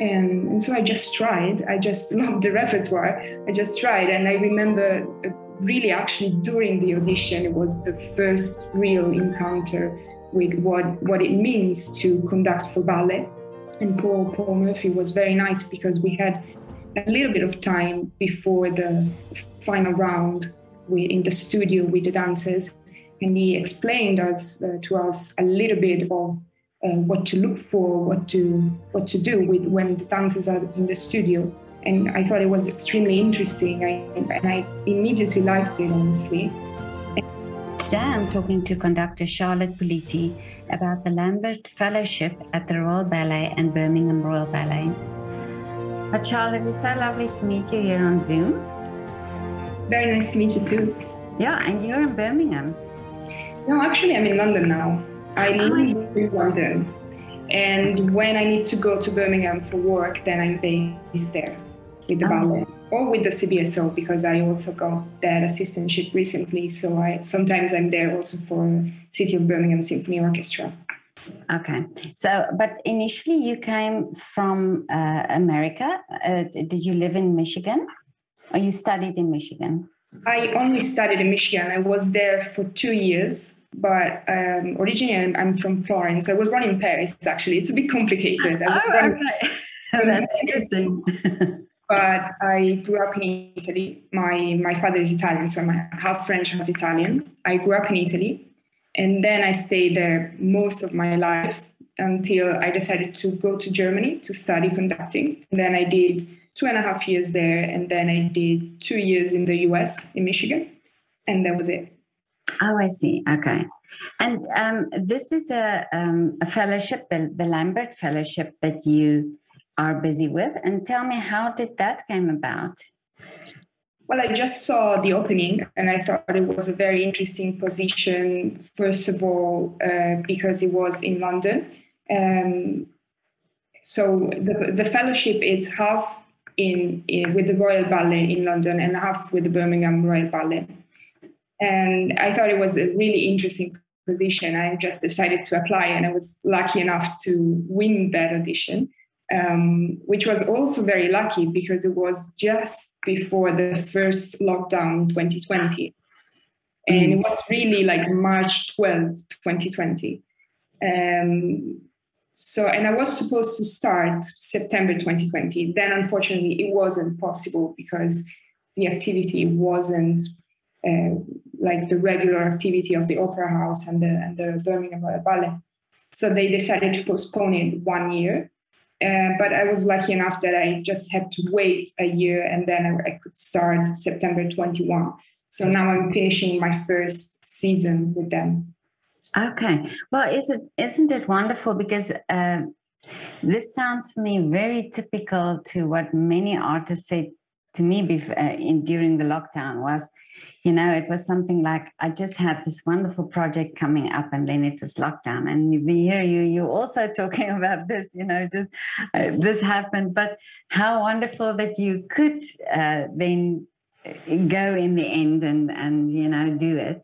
And, and so I just tried. I just loved the repertoire. I just tried. And I remember really actually during the audition, it was the first real encounter with what, what it means to conduct for ballet. And Paul, Paul Murphy was very nice because we had a little bit of time before the final round in the studio with the dancers. And he explained us uh, to us a little bit of uh, what to look for, what to what to do with when the dancers are in the studio. And I thought it was extremely interesting, I, and I immediately liked it, honestly. Today I'm talking to conductor Charlotte Politi about the Lambert Fellowship at the Royal Ballet and Birmingham Royal Ballet. But Charlotte, it's so lovely to meet you here on Zoom. Very nice to meet you too. Yeah, and you're in Birmingham. No, actually, I'm in London now. I live in London. And when I need to go to Birmingham for work, then I'm based there with the ballet or with the CBSO because I also got that assistantship recently. So I sometimes I'm there also for City of Birmingham Symphony Orchestra. Okay. So, but initially you came from uh, America. Uh, did you live in Michigan or you studied in Michigan? I only studied in Michigan. I was there for two years but um, originally I'm from Florence. I was born in Paris, actually. It's a bit complicated. Oh, okay. That's interesting. but I grew up in Italy. My, my father is Italian, so I'm half French, half Italian. I grew up in Italy. And then I stayed there most of my life until I decided to go to Germany to study conducting. And then I did two and a half years there. And then I did two years in the US, in Michigan. And that was it. Oh, I see. Okay. And um, this is a, um, a fellowship, the, the Lambert Fellowship that you are busy with. And tell me, how did that came about? Well, I just saw the opening and I thought it was a very interesting position. First of all, uh, because it was in London. Um, so the, the fellowship is half in, in, with the Royal Ballet in London and half with the Birmingham Royal Ballet. And I thought it was a really interesting position. I just decided to apply, and I was lucky enough to win that audition, um, which was also very lucky because it was just before the first lockdown 2020. And it was really like March 12th, 2020. Um, so, and I was supposed to start September 2020. Then, unfortunately, it wasn't possible because the activity wasn't uh, like the regular activity of the Opera House and the, and the Birmingham Ballet. So they decided to postpone it one year. Uh, but I was lucky enough that I just had to wait a year and then I, I, could start September 21. So now I'm finishing my first season with them. Okay. Well, is it isn't it wonderful because uh, this sounds for me very typical to what many artists say to me before, uh, in during the lockdown was you know it was something like i just had this wonderful project coming up and then it was lockdown. And we hear you you also talking about this you know just uh, this happened. But how wonderful that you could uh, then uh, go in the end and and you know do it.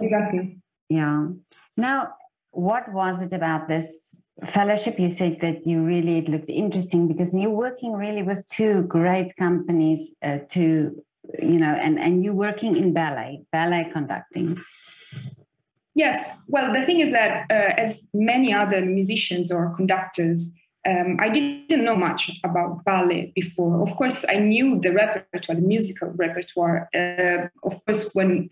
Exactly. Yeah. Now what was it about this fellowship you said that you really it looked interesting because you're working really with two great companies uh, to you know and and you're working in ballet ballet conducting. Yes. Well the thing is that uh, as many other musicians or conductors um, I didn't know much about ballet before. Of course, I knew the repertoire, the musical repertoire. Uh, of course, when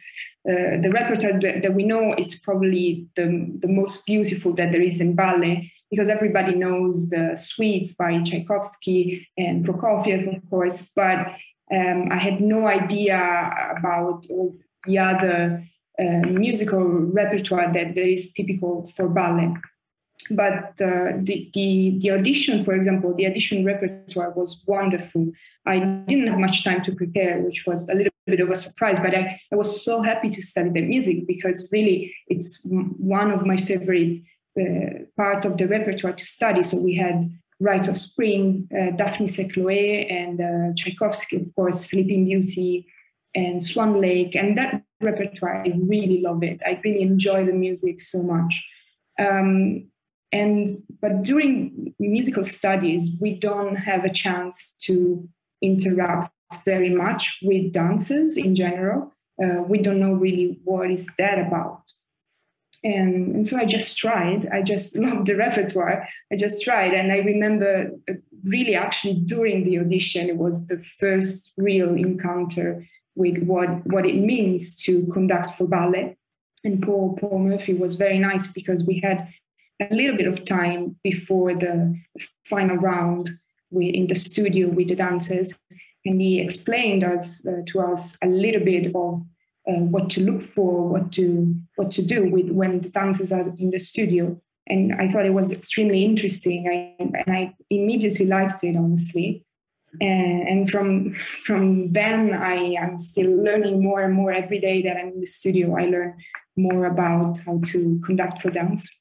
uh, the repertoire that, that, we know is probably the, the most beautiful that there is in ballet, because everybody knows the suites by Tchaikovsky and Prokofiev, of course. But um, I had no idea about all the other uh, musical repertoire that there is typical for ballet. But uh, the, the, the audition, for example, the audition repertoire was wonderful. I didn't have much time to prepare, which was a little bit of a surprise. But I, I was so happy to study the music because really it's one of my favorite uh, part of the repertoire to study. So we had Rite of Spring, uh, Daphnis et Chloe, and uh, Tchaikovsky, of course, Sleeping Beauty, and Swan Lake. And that repertoire, I really love it. I really enjoy the music so much. Um, and but during musical studies, we don't have a chance to interact very much with dancers in general. Uh, we don't know really what is that about. And, and so I just tried. I just loved the repertoire. I just tried. And I remember uh, really actually during the audition, it was the first real encounter with what, what it means to conduct for ballet. And Paul, Paul Murphy was very nice because we had a little bit of time before the final round we, in the studio with the dancers. And he explained us uh, to us a little bit of uh, what to look for, what to what to do with when the dancers are in the studio. And I thought it was extremely interesting, I, and I immediately liked it, honestly. And, and from from then, I am still learning more and more every day that I'm in the studio. I learn more about how to conduct for dance.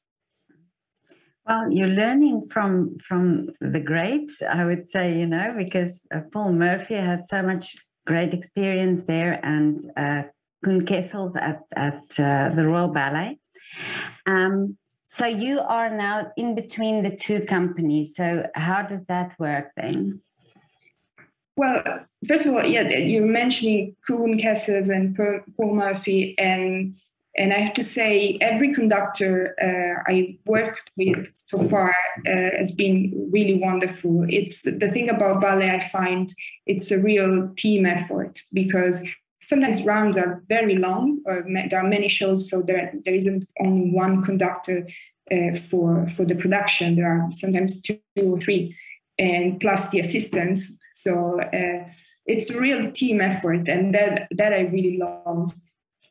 Well, you're learning from from the greats, I would say, you know, because uh, Paul Murphy has so much great experience there, and uh, Koen Kessels at at uh, the Royal Ballet. Um, so you are now in between the two companies. So how does that work then? Well, first of all, yeah, you're mentioning Koen Kessels and Paul Murphy, and and I have to say, every conductor uh, I worked with so far uh, has been really wonderful. It's the thing about ballet. I find it's a real team effort because sometimes rounds are very long, or there are many shows, so there there isn't only one conductor uh, for for the production. There are sometimes two or three, and plus the assistants. So uh, it's a real team effort, and that that I really love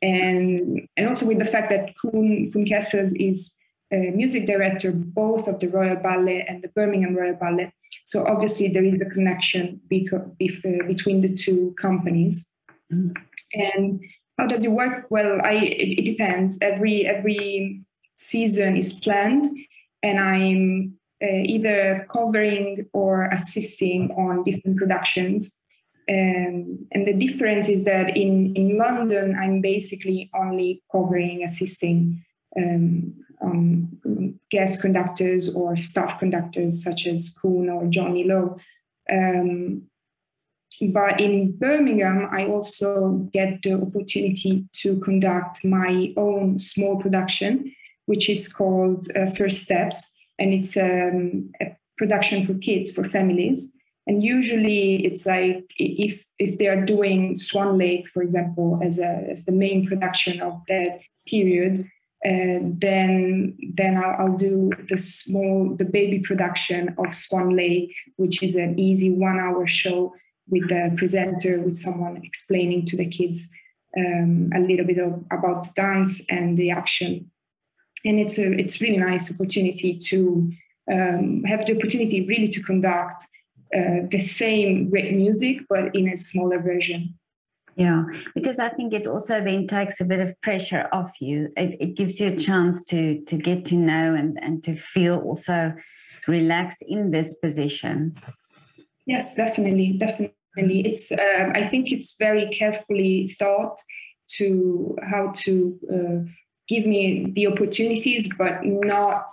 and and also with the fact that Koen, Koen Kessels is a music director both of the Royal Ballet and the Birmingham Royal Ballet. So obviously there is a connection beco- uh, between the two companies. Mm. And how does it work? Well, I it, it, depends. Every every season is planned, and I'm uh, either covering or assisting on different productions. Um, and the difference is that in, in London, I'm basically only covering, assisting um, um, guest conductors or staff conductors such as Koen or Johnny Lowe. Um, but in Birmingham, I also get the opportunity to conduct my own small production, which is called uh, First Steps. And it's um, a production for kids, for families and usually it's like if if they are doing swan lake for example as a as the main production of that period uh, then then I'll, I'll, do the small the baby production of swan lake which is an easy one hour show with the presenter with someone explaining to the kids um, a little bit of, about the dance and the action. And it's a it's really nice opportunity to um, have the opportunity really to conduct uh, the same great music, but in a smaller version. Yeah, because I think it also then takes a bit of pressure off you. It, it gives you a chance to to get to know and and to feel also relaxed in this position. Yes, definitely, definitely. It's um, I think it's very carefully thought to how to uh, give me the opportunities, but not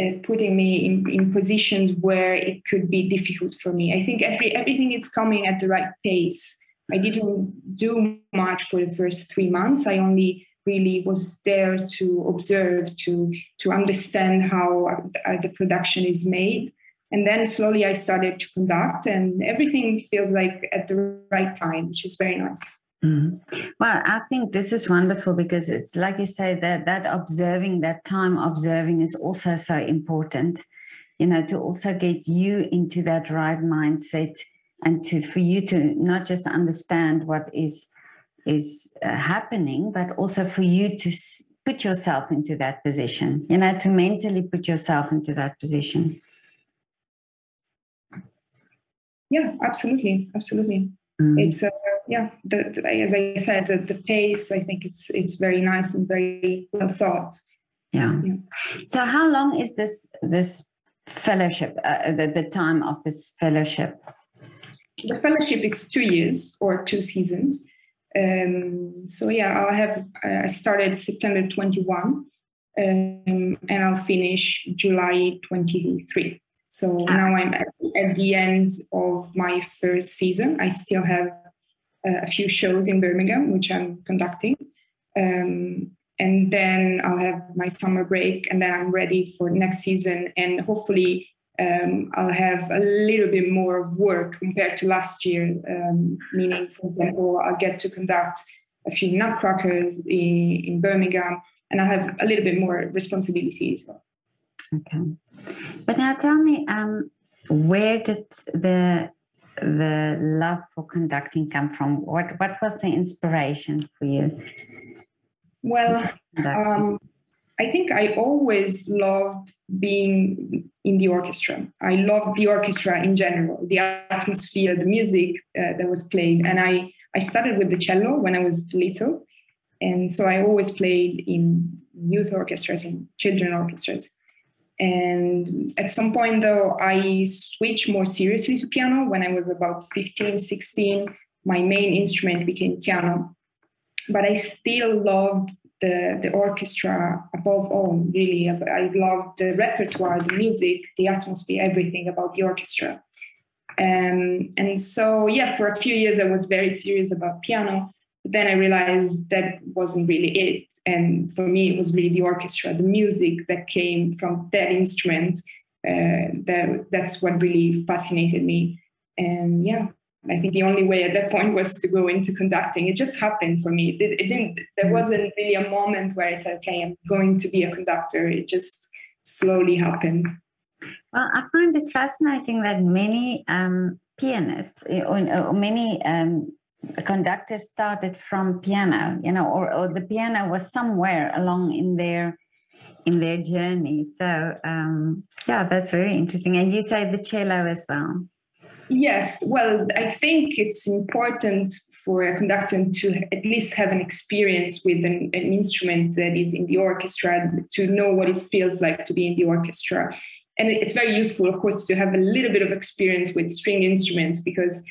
uh, putting me in, in positions where it could be difficult for me. I think every everything is coming at the right pace. I didn't do much for the first three months. I only really was there to observe, to to understand how uh, the production is made, and then slowly I started to conduct, and everything feels like at the right time, which is very nice. Mm. Well, I think this is wonderful because it's like you say that that observing, that time observing is also so important. You know, to also get you into that right mindset and to for you to not just understand what is is uh, happening, but also for you to put yourself into that position. You know, to mentally put yourself into that position. Yeah, absolutely, absolutely. Mm. It's uh, yeah, the, the, as I said, the, the, pace. I think it's it's very nice and very well thought. Yeah. yeah. So, how long is this this fellowship? Uh, the the time of this fellowship? The fellowship is two years or two seasons. Um, so yeah, I have I started September twenty one, um, and I'll finish July 23. So now I'm at, at, the end of my first season. I still have uh, a few shows in Birmingham, which I'm conducting. Um, and then I'll have my summer break, and then I'm ready for next season. And hopefully, um, I'll have a little bit more of work compared to last year. Um, meaning, for example, I'll get to conduct a few nutcrackers in, in Birmingham, and I'll have a little bit more responsibilities. Okay, but now tell me, um, where did the the love for conducting come from? What what was the inspiration for you? Well, um, I think I always loved being in the orchestra. I loved the orchestra in general, the atmosphere, the music uh, that was played. And I, I started with the cello when I was little. And so I always played in youth orchestras, in children orchestras. And at some point, though, I switched more seriously to piano when I was about 15, 16. My main instrument became piano but I still loved the, the orchestra above all, really. I loved the repertoire, the music, the atmosphere, everything about the orchestra. Um, and so, yeah, for a few years I was very serious about piano. Then I realized that wasn't really it. And for me, it was really the orchestra, the music that came from that instrument. Uh, that, that's what really fascinated me. And yeah, I think the only way at that point was to go into conducting. It just happened for me. It, it didn't. There wasn't really a moment where I said, "Okay, I'm going to be a conductor." It just slowly happened. Well, I find it fascinating that many um, pianists eh, or, or many um, conductors started from piano, you know, or, or, the piano was somewhere along in their in their journey. So um, yeah, that's very interesting. And you say the cello as well. Yes, well, I think it's important for a conductor to at least have an experience with an, an, instrument that is in the orchestra to know what it feels like to be in the orchestra. And it's very useful, of course, to have a little bit of experience with string instruments because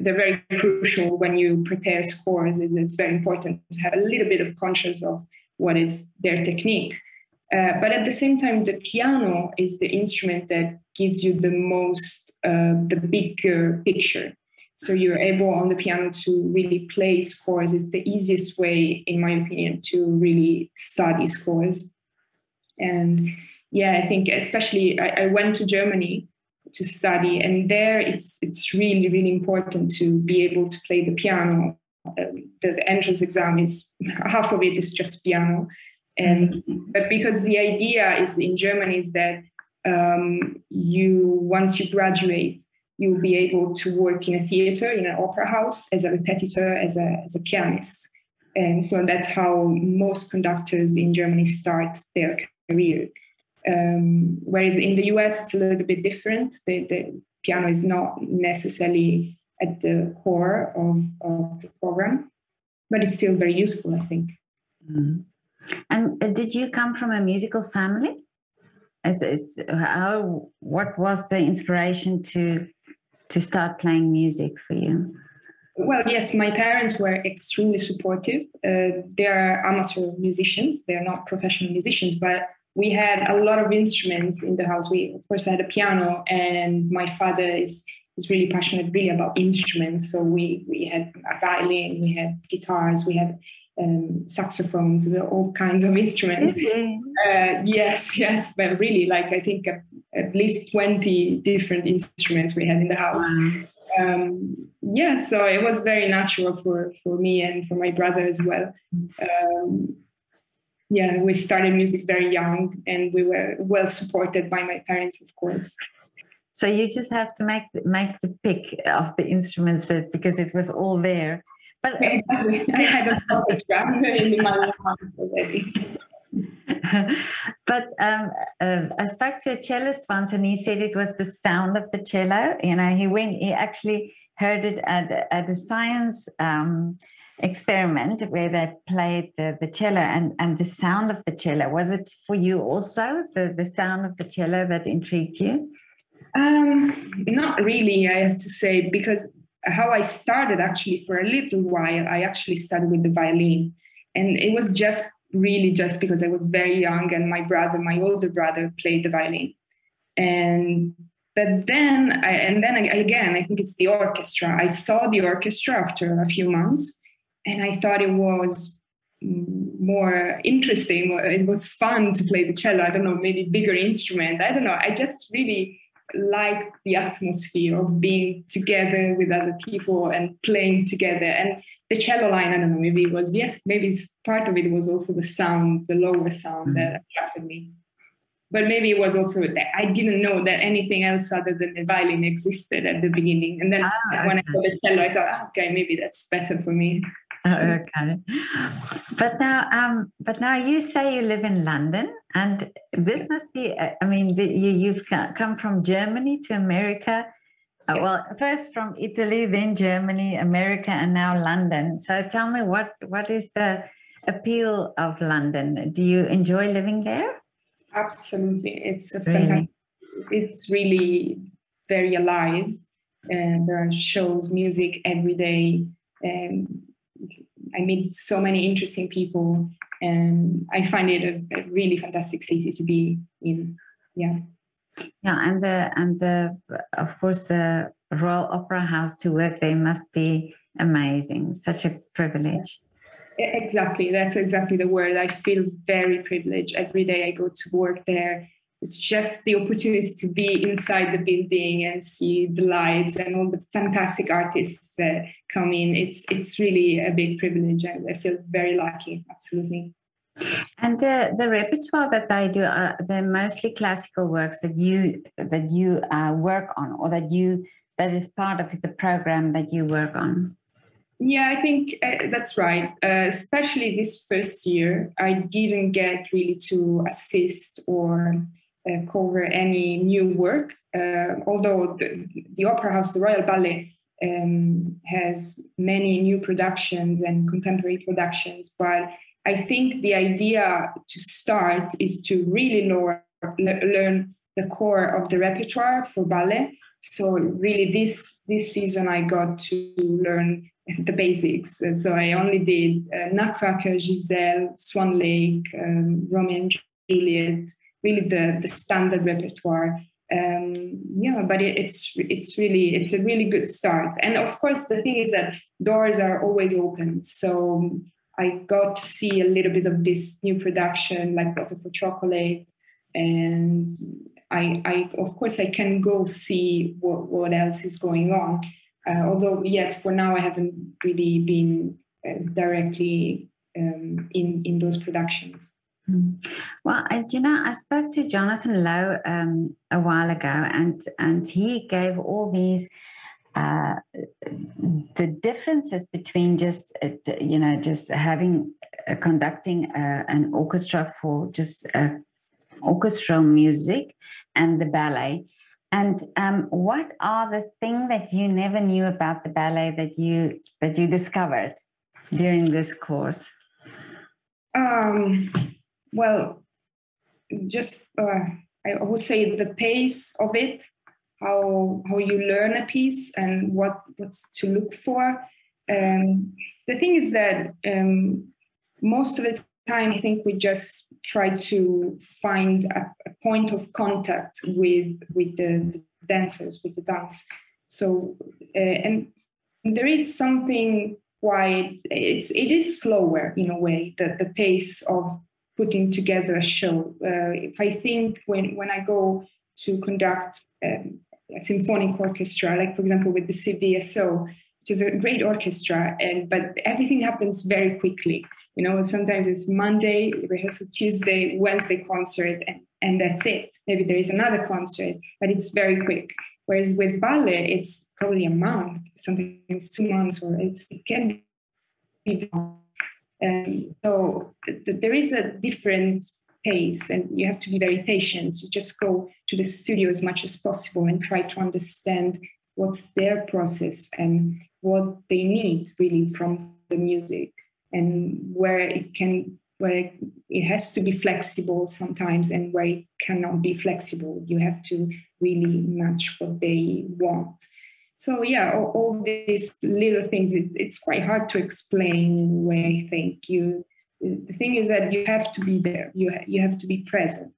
they're very crucial when you prepare scores. It's very important to have a little bit of conscious of what is their technique. Uh, but at the same time, the piano is the instrument that gives you the most, uh, the bigger picture. So you're able on the piano to really play scores. It's the easiest way, in my opinion, to really study scores. And yeah, I think especially I, I went to Germany to study, and there it's it's really really important to be able to play the piano. Uh, the, the entrance exam is half of it is just piano and but because the idea is in Germany is that um, you once you graduate, you'll be able to work in a theater, in an opera house, as a repetitor, as a as a pianist. And so that's how most conductors in Germany start their career. Um, whereas in the US, it's a little bit different. The, the piano is not necessarily at the core of, of the program, but it's still very useful, I think. Mm-hmm. And uh, did you come from a musical family? As, as how what was the inspiration to to start playing music for you? Well, yes, my parents were extremely supportive. Uh, they are amateur musicians; they're not professional musicians, but we had a lot of instruments in the house. We, of course, had a piano, and my father is is really passionate, really about instruments. So we we had a violin, we had guitars, we had um, saxophones, all kinds of instruments. Uh, yes, yes, but really, like I think at, at, least 20 different instruments we had in the house. Wow. Um, yeah, so it was very natural for, for me and for my brother as well. Um, yeah, we started music very young and we were well supported by my parents, of course. So you just have to make make the pick of the instruments that, because it was all there but exactly. I had a focus in my house already. but um, uh, I spoke to a cellist once, and he said it was the sound of the cello. You know, he went, he actually heard it at, at a science um, experiment where they played the, the cello and, and the sound of the cello. Was it for you also, the, the sound of the cello that intrigued you? Um, not really, I have to say, because how I started actually for a little while, I actually started with the violin. And it was just really just because I was very young and my brother, my older brother, played the violin. And but then, I, and then again, I think it's the orchestra. I saw the orchestra after a few months, and I thought it was more interesting. It was fun to play the cello. I don't know, maybe bigger instrument. I don't know. I just really like the atmosphere of being together with other people and playing together. And the cello line, I don't know, maybe it was, yes, maybe part of it was also the sound, the lower sound mm-hmm. that attracted me. But maybe it was also that I didn't know that anything else other than the violin existed at the beginning. And then ah, when okay. I saw the cello, I thought, oh, okay, maybe that's better for me. okay. But now um but now you say you live in london and this must be uh, i mean the, you, you've come from germany to america. Uh, well first from italy then germany america and now london. So tell me what what is the appeal of london? Do you enjoy living there? Absolutely. It's a really? fantastic it's really very alive. And there are shows music every day I meet so many interesting people, and I find it a, a really fantastic city to be in. Yeah. Yeah, and the and the of course the Royal Opera House to work there must be amazing. Such a privilege. Exactly, that's exactly the word. I feel very privileged every day I go to work there it's just the opportunity to be inside the building and see the lights and all the fantastic artists that come in. It's it's really a big privilege, and I feel very lucky. Absolutely. And the, the repertoire that they do, uh, they're mostly classical works that you that you uh, work on, or that you that is part of the program that you work on. Yeah, I think uh, that's right. Uh, especially this first year, I didn't get really to assist or cover any new work. Uh, although the, the, Opera House, the Royal Ballet, um, has many new productions and contemporary productions, but I think the idea to start is to really lower, learn the core of the repertoire for ballet. So really, this this season I got to learn the basics. So I only did uh, Nutcracker, Giselle, Swan Lake, um, Romeo and Juliet, really the the standard repertoire. Um, yeah, but it, it's it's really it's a really good start. And of course, the thing is that doors are always open. So I got to see a little bit of this new production, like Water for Chocolate, and I, I of course I can go see what, what else is going on. Uh, although yes, for now I haven't really been uh, directly um, in in those productions. Mm. Well, you know, I spoke to Jonathan Lowe um, a while ago, and and he gave all these uh, the differences between just uh, you know just having uh, conducting uh, an orchestra for just uh, orchestral music and the ballet. And um, what are the things that you never knew about the ballet that you that you discovered during this course? Um well, just uh, I would say the pace of it, how how you learn a piece and what what's to look for. Um, the thing is that um, most of the time, I think we just try to find a, a point of contact with with the, the, dancers, with the dance. So uh, and there is something quite it's it is slower in a way that the pace of putting together a show. Uh, if I think when, when I go to conduct um, a symphonic orchestra, like for example with the CBSO, which is a great orchestra, and but everything happens very quickly. You know, sometimes it's Monday rehearsal, Tuesday, Wednesday concert, and, and that's it. Maybe there is another concert, but it's very quick. Whereas with ballet, it's probably a month, sometimes two months, or it can be um, so th- there is a different pace, and you have to be very patient. You just go to the studio as much as possible and try to understand what's their process and what they need really from the music, and where it can where it has to be flexible sometimes and where it cannot be flexible. You have to really match what they want so yeah all, all these little things it, it's quite hard to explain in a way i think you the thing is that you have to be there. You ha- you have to be present.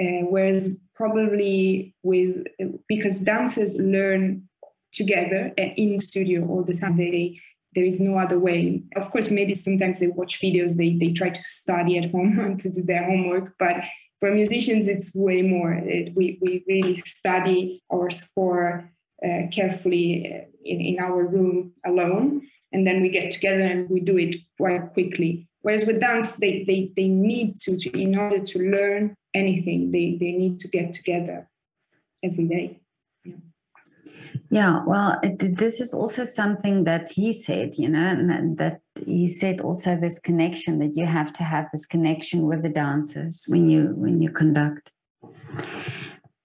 Uh, whereas probably with because dancers learn together and in studio all the time. They there is no other way. Of course, maybe sometimes they watch videos. They they try to study at home and to do their homework, but for musicians, it's way more. It, we we really study our score uh, carefully uh, in, in our room alone. And then we get together and we do it quite quickly. Whereas with dance they they, they need to, to in order to learn anything they, they need to get together every day. Yeah, well it, this is also something that he said you know and that he said also this connection that you have to have this connection with the dancers when you when you conduct.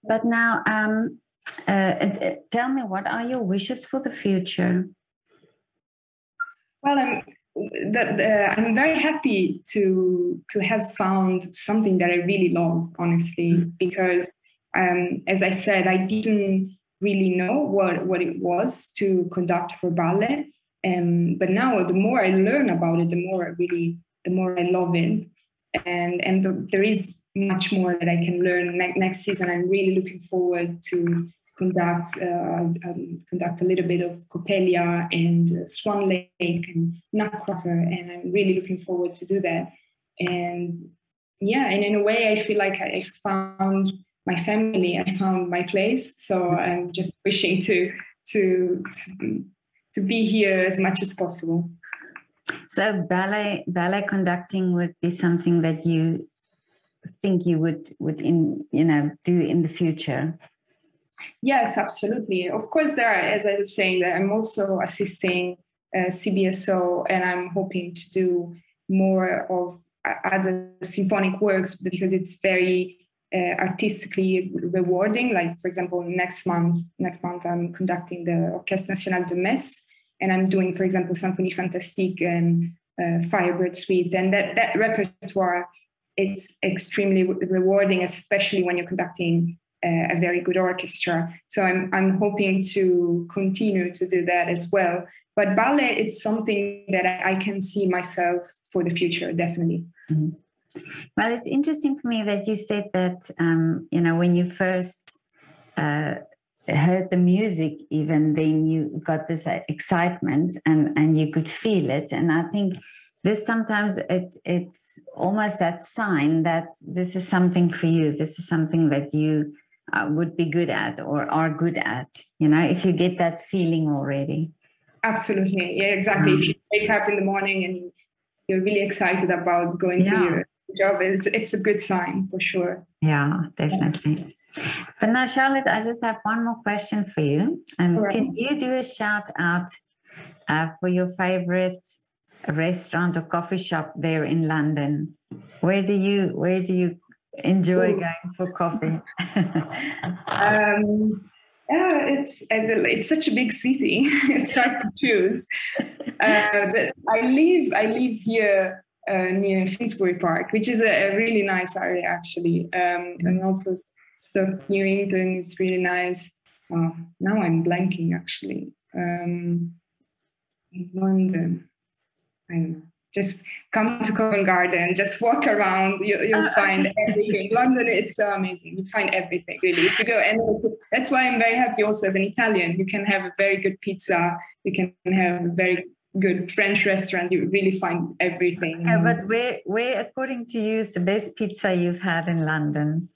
But now um, uh, uh, tell me, what are your wishes for the future? Well, I'm that uh, I'm very happy to to have found something that I really love, honestly, because um, as I said, I didn't really know what what it was to conduct for ballet, um, but now the more I learn about it, the more I really the more I love it, and and the, there is much more that I can learn ne- next season. I'm really looking forward to conduct uh, um, conduct a little bit of Coppelia and uh, Swan Lake and Nutcracker, and I'm really looking forward to do that. And yeah, and in a way, I feel like I, found my family. I found my place. So I'm just wishing to to to, to be here as much as possible. So ballet ballet conducting would be something that you think you would would in you know do in the future Yes, absolutely. Of course, there are, as I was saying, that I'm also assisting uh, CBSO and I'm hoping to do more of other symphonic works because it's very uh, artistically rewarding. Like, for example, next month, next month I'm conducting the Orchestre National de Metz and I'm doing, for example, Symphonie Fantastique and uh, Firebird Suite. And that, that repertoire, it's extremely rewarding, especially when you're conducting a very good orchestra. So I'm I'm hoping to continue to do that as well. But ballet, it's something that I, can see myself for the future, definitely. Mm-hmm. Well, it's interesting for me that you said that um, you know when you first uh, heard the music, even then you got this excitement and and you could feel it, and I think this sometimes it it's almost that sign that this is something for you. This is something that you uh, would be good at or are good at you know if you get that feeling already. Absolutely. Yeah exactly. Um, if you wake up in the morning and you're really excited about going yeah. to your job it's it's a good sign for sure. Yeah definitely. But now charlotte i just have one more question for you. And right. can you do a shout out uh, for your favorite restaurant or coffee shop there in london? Where do you where do you enjoy Ooh. going for coffee? um, yeah, it's it's such a big city. it's hard to choose. Uh, I live I live here uh, near Finsbury Park, which is a, a really nice area actually, um, and also Stoke Newington. It's really nice. Oh, now I'm blanking actually. Um, London. I don't know just come to Covent Garden, just walk around. You, will uh, find everything. London, it's so amazing. You find everything really. If you go, and that's why I'm very happy. Also, as an Italian, you can have a very good pizza. You can have a very good French restaurant. You really find everything. Yeah, but where, where, according to you, is the best pizza you've had in London?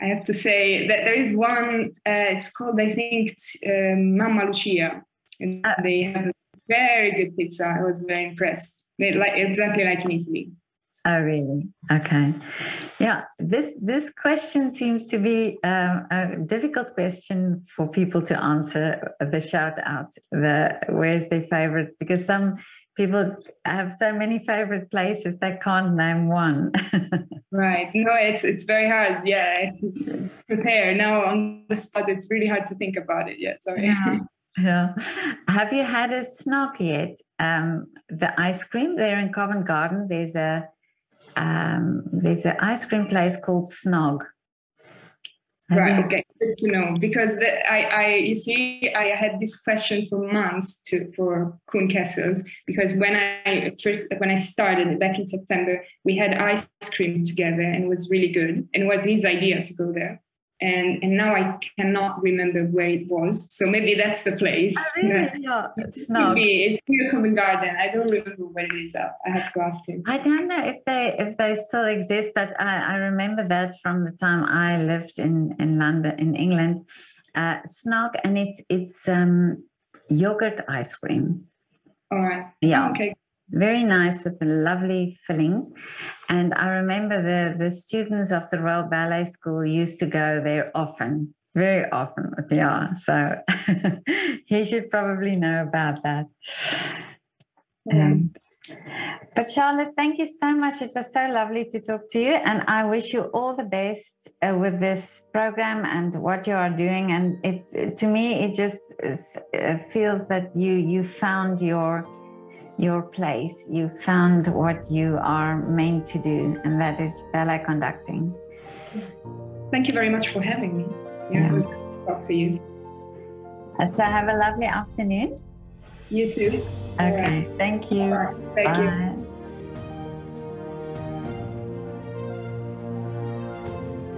I have to say that there is one. Uh, it's called, I think, um, Mamma Lucia, and uh, they have a very good pizza. I was very impressed like exactly like in Italy. Oh, really? Okay. Yeah, this this question seems to be uh, a difficult question for people to answer. The shout out, the where's their favorite? Because some people have so many favorite places they can't name one. right. No, it's it's very hard. Yeah, prepare now on the spot. It's really hard to think about it. Yeah. Sorry. Yeah. Yeah. Have you had a snog yet? Um, the ice cream there in Covent Garden. There's a um, there's an ice cream place called Snog. Right. You... Okay. Good to know because the, I, I, you see, I had this question for months to for Koen Kessels because when I first when I started back in September, we had ice cream together and it was really good. And it was his idea to go there and and now I cannot remember where it was. So maybe that's the place. Oh, really? Yeah, it's. Maybe it's near Covent Garden. I don't remember where it is. I have to ask him. I don't know if they if they still exist, but I, I remember that from the time I lived in in London in England. Uh, Snog, and it's it's um, yogurt ice cream. All right. Yeah. okay very nice with the lovely fillings. And I remember the, the students of the Royal Ballet School used to go there often, very often. Yeah, so he should probably know about that. Um, but Charlotte, thank you so much. It was so lovely to talk to you, and I wish you all the best uh, with this program and what you are doing. And it, to me, it just is, uh, feels that you you found your your place. You found what you are meant to do, and that is ballet conducting. Thank you very much for having me. Yeah, yeah. it was good to talk to you. And so have a lovely afternoon. You too. Okay. Right. Thank you. Thank Bye. you.